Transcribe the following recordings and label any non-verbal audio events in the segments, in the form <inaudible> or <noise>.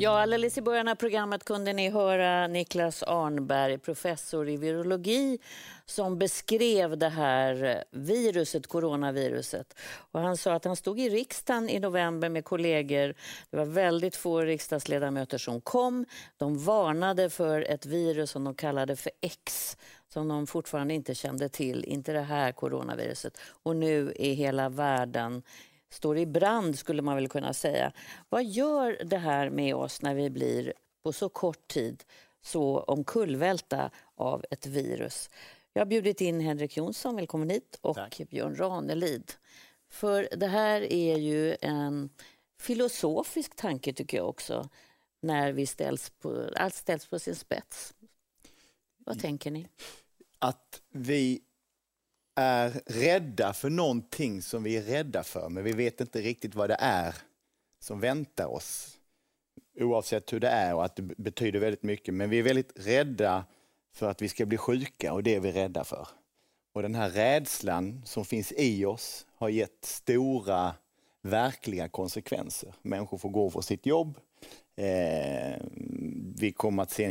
Ja, alldeles i början av programmet kunde ni höra Niklas Arnberg, professor i virologi som beskrev det här viruset, coronaviruset. Och han sa att han stod i riksdagen i november med kollegor. Det var väldigt få riksdagsledamöter som kom. De varnade för ett virus som de kallade för X som de fortfarande inte kände till, inte det här coronaviruset. Och nu är hela världen står i brand skulle man väl kunna säga. Vad gör det här med oss när vi blir på så kort tid så omkullvälta av ett virus? Jag har bjudit in Henrik Jonsson, välkommen hit, och Tack. Björn Ranelid. För det här är ju en filosofisk tanke tycker jag också, när vi ställs på, allt ställs på sin spets. Vad tänker ni? Att vi är rädda för någonting som vi är rädda för, men vi vet inte riktigt vad det är som väntar oss. Oavsett hur det är och att det betyder väldigt mycket. Men vi är väldigt rädda för att vi ska bli sjuka och det är vi rädda för. Och den här rädslan som finns i oss har gett stora verkliga konsekvenser. Människor får gå från sitt jobb. Eh, vi kommer att se en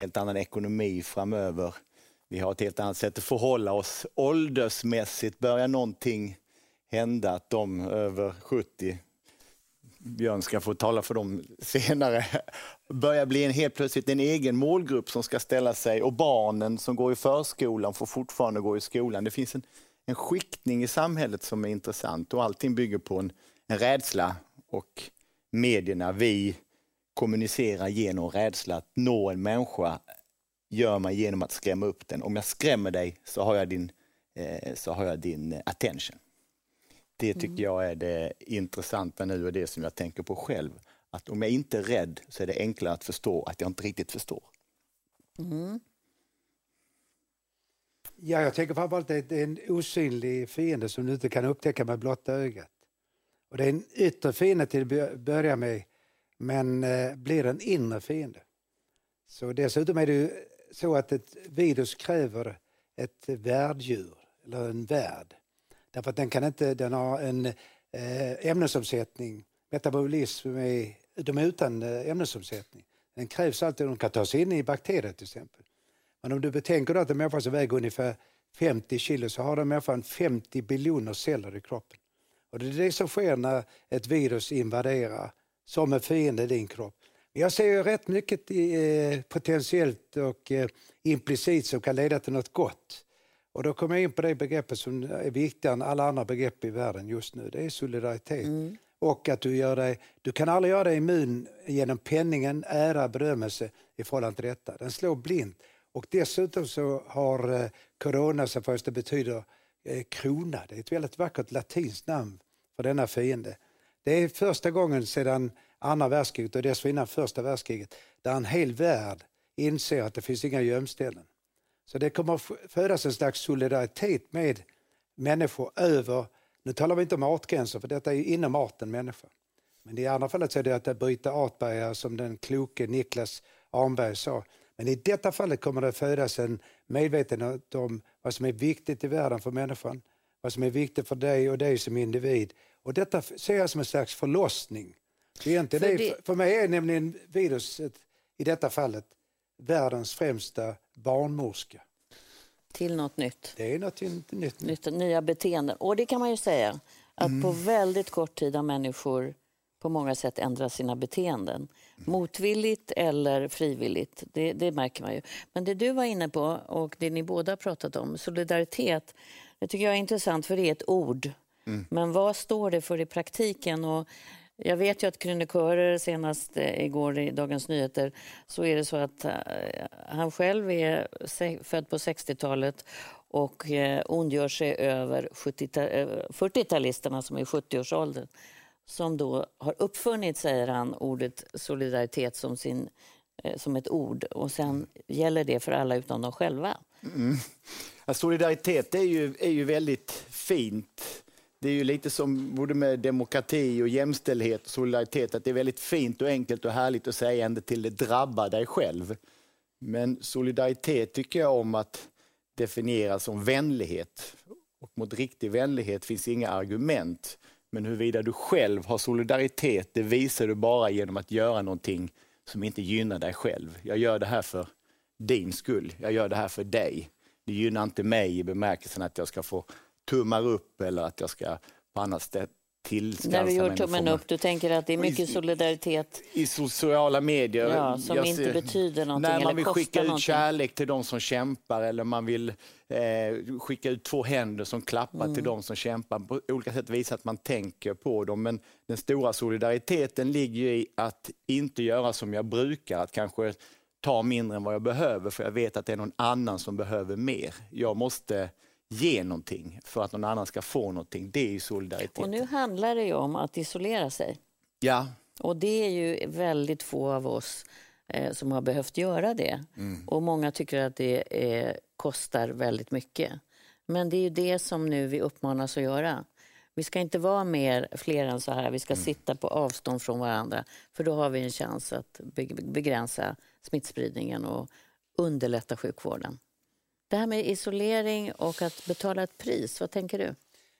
Helt annan ekonomi framöver. Vi har ett helt annat sätt att förhålla oss. Åldersmässigt börjar någonting hända att de över 70, Björn ska få tala för dem senare, börjar bli en helt plötsligt en egen målgrupp som ska ställa sig och barnen som går i förskolan får fortfarande gå i skolan. Det finns en, en skiktning i samhället som är intressant och allting bygger på en, en rädsla och medierna, vi kommunicera genom rädsla. Att nå en människa gör man genom att skrämma upp den. Om jag skrämmer dig så har jag din, eh, så har jag din attention. Det tycker mm. jag är det intressanta nu och det som jag tänker på själv. Att om jag inte är rädd så är det enklare att förstå att jag inte riktigt förstår. Mm. Ja, jag tänker framförallt att det är en osynlig fiende som du inte kan upptäcka med blotta ögat. Och det är en yttre fiende till att börja med men eh, blir en inre fiende. Så dessutom är det så att ett virus kräver ett värddjur, eller en värd. Därför att den, kan inte, den har en eh, ämnesomsättning, metabolism, är, de är utan eh, ämnesomsättning. Den krävs alltid, de kan ta sig in i bakterier till exempel. Men om du betänker att en människa som väger ungefär 50 kilo så har den människan 50 biljoner celler i kroppen. Och det är det som sker när ett virus invaderar som en fiende i din kropp. Jag ser ju rätt mycket eh, potentiellt och eh, implicit som kan leda till något gott. Och då kommer jag in på det begreppet som är viktigare än alla andra begrepp i världen just nu. Det är solidaritet. Mm. Och att du gör dig, du kan aldrig göra dig immun genom penningen, ära, berömmelse i förhållande till detta. Den slår blint. Och dessutom så har eh, corona, som först betyder krona. Det är ett väldigt vackert latinskt namn för denna fiende. Det är första gången sedan andra världskriget och dessförinnan första världskriget där en hel värld inser att det finns inga gömställen. Så det kommer att födas en slags solidaritet med människor över, nu talar vi inte om artgränser för detta är inom arten människa. Men i andra fallet så är det att bryta artbarriärer som den kloke Niklas Arnberg sa. Men i detta fallet kommer det att födas en medvetenhet om vad som är viktigt i världen för människan, vad som är viktigt för dig och dig som individ och detta ser jag som en slags förlossning. Det är inte för, det, för mig är nämligen viruset i detta fallet världens främsta barnmorska. Till något nytt. Det är något nytt. nytt. Nya beteenden. Och det kan man ju säga att mm. på väldigt kort tid har människor på många sätt ändrat sina beteenden. Motvilligt eller frivilligt, det, det, märker man ju. Men det du var inne på och det ni båda pratat om, solidaritet, det tycker jag är intressant för det är ett ord Mm. Men vad står det för i praktiken? Och jag vet ju att krönikörer senast eh, igår i Dagens Nyheter så är det så att uh, han själv är född på 60-talet och eh, ondgör sig över 40-talisterna eh, som är i 70-årsåldern som då har uppfunnit, säger han, ordet solidaritet som, sin, eh, som ett ord och sen gäller det för alla utom de själva. Mm. Ja, solidaritet är ju, är ju väldigt fint. Det är ju lite som både med demokrati och jämställdhet och solidaritet, att det är väldigt fint och enkelt och härligt att säga ända till det drabbar dig själv. Men solidaritet tycker jag om att definiera som vänlighet. Och mot riktig vänlighet finns inga argument. Men huruvida du själv har solidaritet, det visar du bara genom att göra någonting som inte gynnar dig själv. Jag gör det här för din skull. Jag gör det här för dig. Det gynnar inte mig i bemärkelsen att jag ska få tummar upp eller att jag ska på annat sätt när du gör tummen upp, du tänker att det är mycket I, solidaritet? I sociala medier. Ja, som jag inte ser, betyder någonting När man vill skicka ut kärlek till de som kämpar eller man vill eh, skicka ut två händer som klappar mm. till de som kämpar. På olika sätt visa att man tänker på dem. Men den stora solidariteten ligger i att inte göra som jag brukar. Att kanske ta mindre än vad jag behöver för jag vet att det är någon annan som behöver mer. Jag måste ge någonting för att någon annan ska få någonting. Det är ju solidaritet. Och nu handlar det ju om att isolera sig. Ja. Och det är ju väldigt få av oss eh, som har behövt göra det. Mm. Och många tycker att det eh, kostar väldigt mycket. Men det är ju det som nu vi uppmanas att göra. Vi ska inte vara mer, fler än så här. Vi ska mm. sitta på avstånd från varandra. För då har vi en chans att begränsa smittspridningen och underlätta sjukvården. Det här med isolering och att betala ett pris, vad tänker du?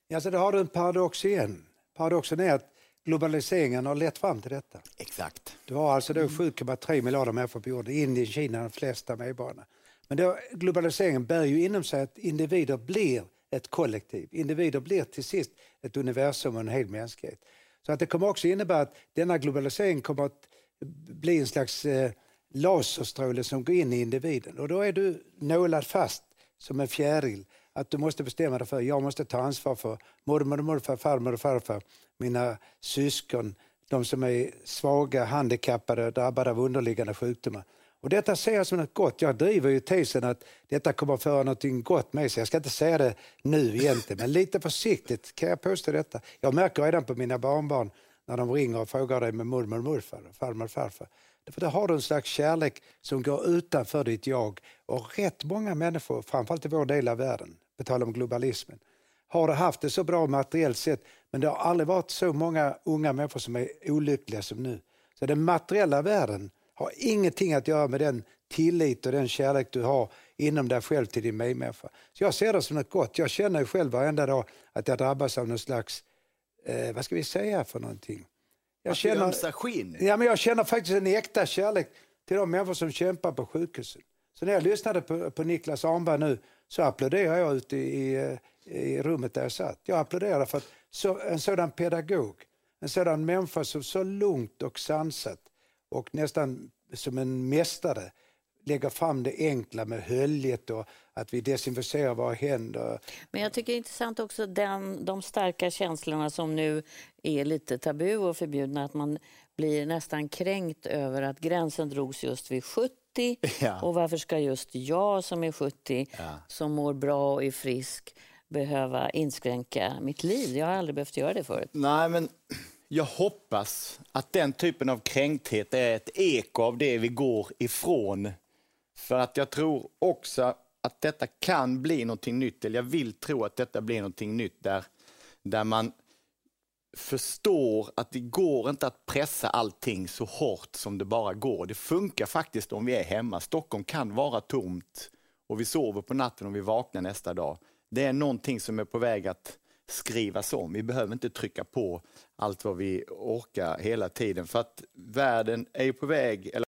Ja, så då har du en paradox igen. Paradoxen är att globaliseringen har lett fram till detta. Exakt. Du har alltså 7,3 miljarder människor på jorden, Indien, Kina de flesta medborgarna. Men då, globaliseringen bär ju inom sig att individer blir ett kollektiv. Individer blir till sist ett universum och en hel mänsklighet. Så att det kommer också innebära att denna globalisering kommer att bli en slags eh, laserstråle som går in i individen. Och då är du nålad fast som en fjäril. Att du måste bestämma dig för jag måste ta ansvar för mormor och morfar, farmor och farfar, mina syskon, de som är svaga, handikappade, drabbade av underliggande sjukdomar. Och detta ser jag som något gott. Jag driver ju tesen att detta kommer att föra något gott med sig. Jag ska inte säga det nu egentligen, men lite försiktigt kan jag påstå detta. Jag märker redan på mina barnbarn när de ringer och frågar dig med mormor och morfar, farmor och farfar. Därför har du en slags kärlek som går utanför ditt jag. Och rätt många människor, framförallt i vår del av världen, på tal om globalismen, har det haft det så bra materiellt sett, men det har aldrig varit så många unga människor som är olyckliga som nu. Så den materiella världen har ingenting att göra med den tillit och den kärlek du har inom dig själv till din medmänniska. Så jag ser det som något gott. Jag känner själv varenda dag att jag drabbas av någon slags, eh, vad ska vi säga för någonting? Jag känner, skinn. Ja, men jag känner faktiskt en äkta kärlek till de människor som kämpar på sjukhusen. Så när jag lyssnade på, på Niklas Arnberg nu så applåderade jag ute i, i, i rummet där jag satt. Jag applåderade för att så, en sådan pedagog, en sådan människa som så lugnt och sansat och nästan som en mästare lägga fram det enkla med höljet och att vi desinficerar våra händer. Men jag tycker det är intressant också den, de starka känslorna som nu är lite tabu och förbjudna, att man blir nästan kränkt över att gränsen drogs just vid 70 <laughs> ja. och varför ska just jag som är 70, ja. som mår bra och är frisk, behöva inskränka mitt liv? Jag har aldrig behövt göra det förut. Nej, men jag hoppas att den typen av kränkthet är ett eko av det vi går ifrån för att jag tror också att detta kan bli någonting nytt, eller jag vill tro att detta blir någonting nytt där, där man förstår att det går inte att pressa allting så hårt som det bara går. Det funkar faktiskt om vi är hemma. Stockholm kan vara tomt och vi sover på natten och vi vaknar nästa dag. Det är någonting som är på väg att skrivas om. Vi behöver inte trycka på allt vad vi orkar hela tiden för att världen är på väg, eller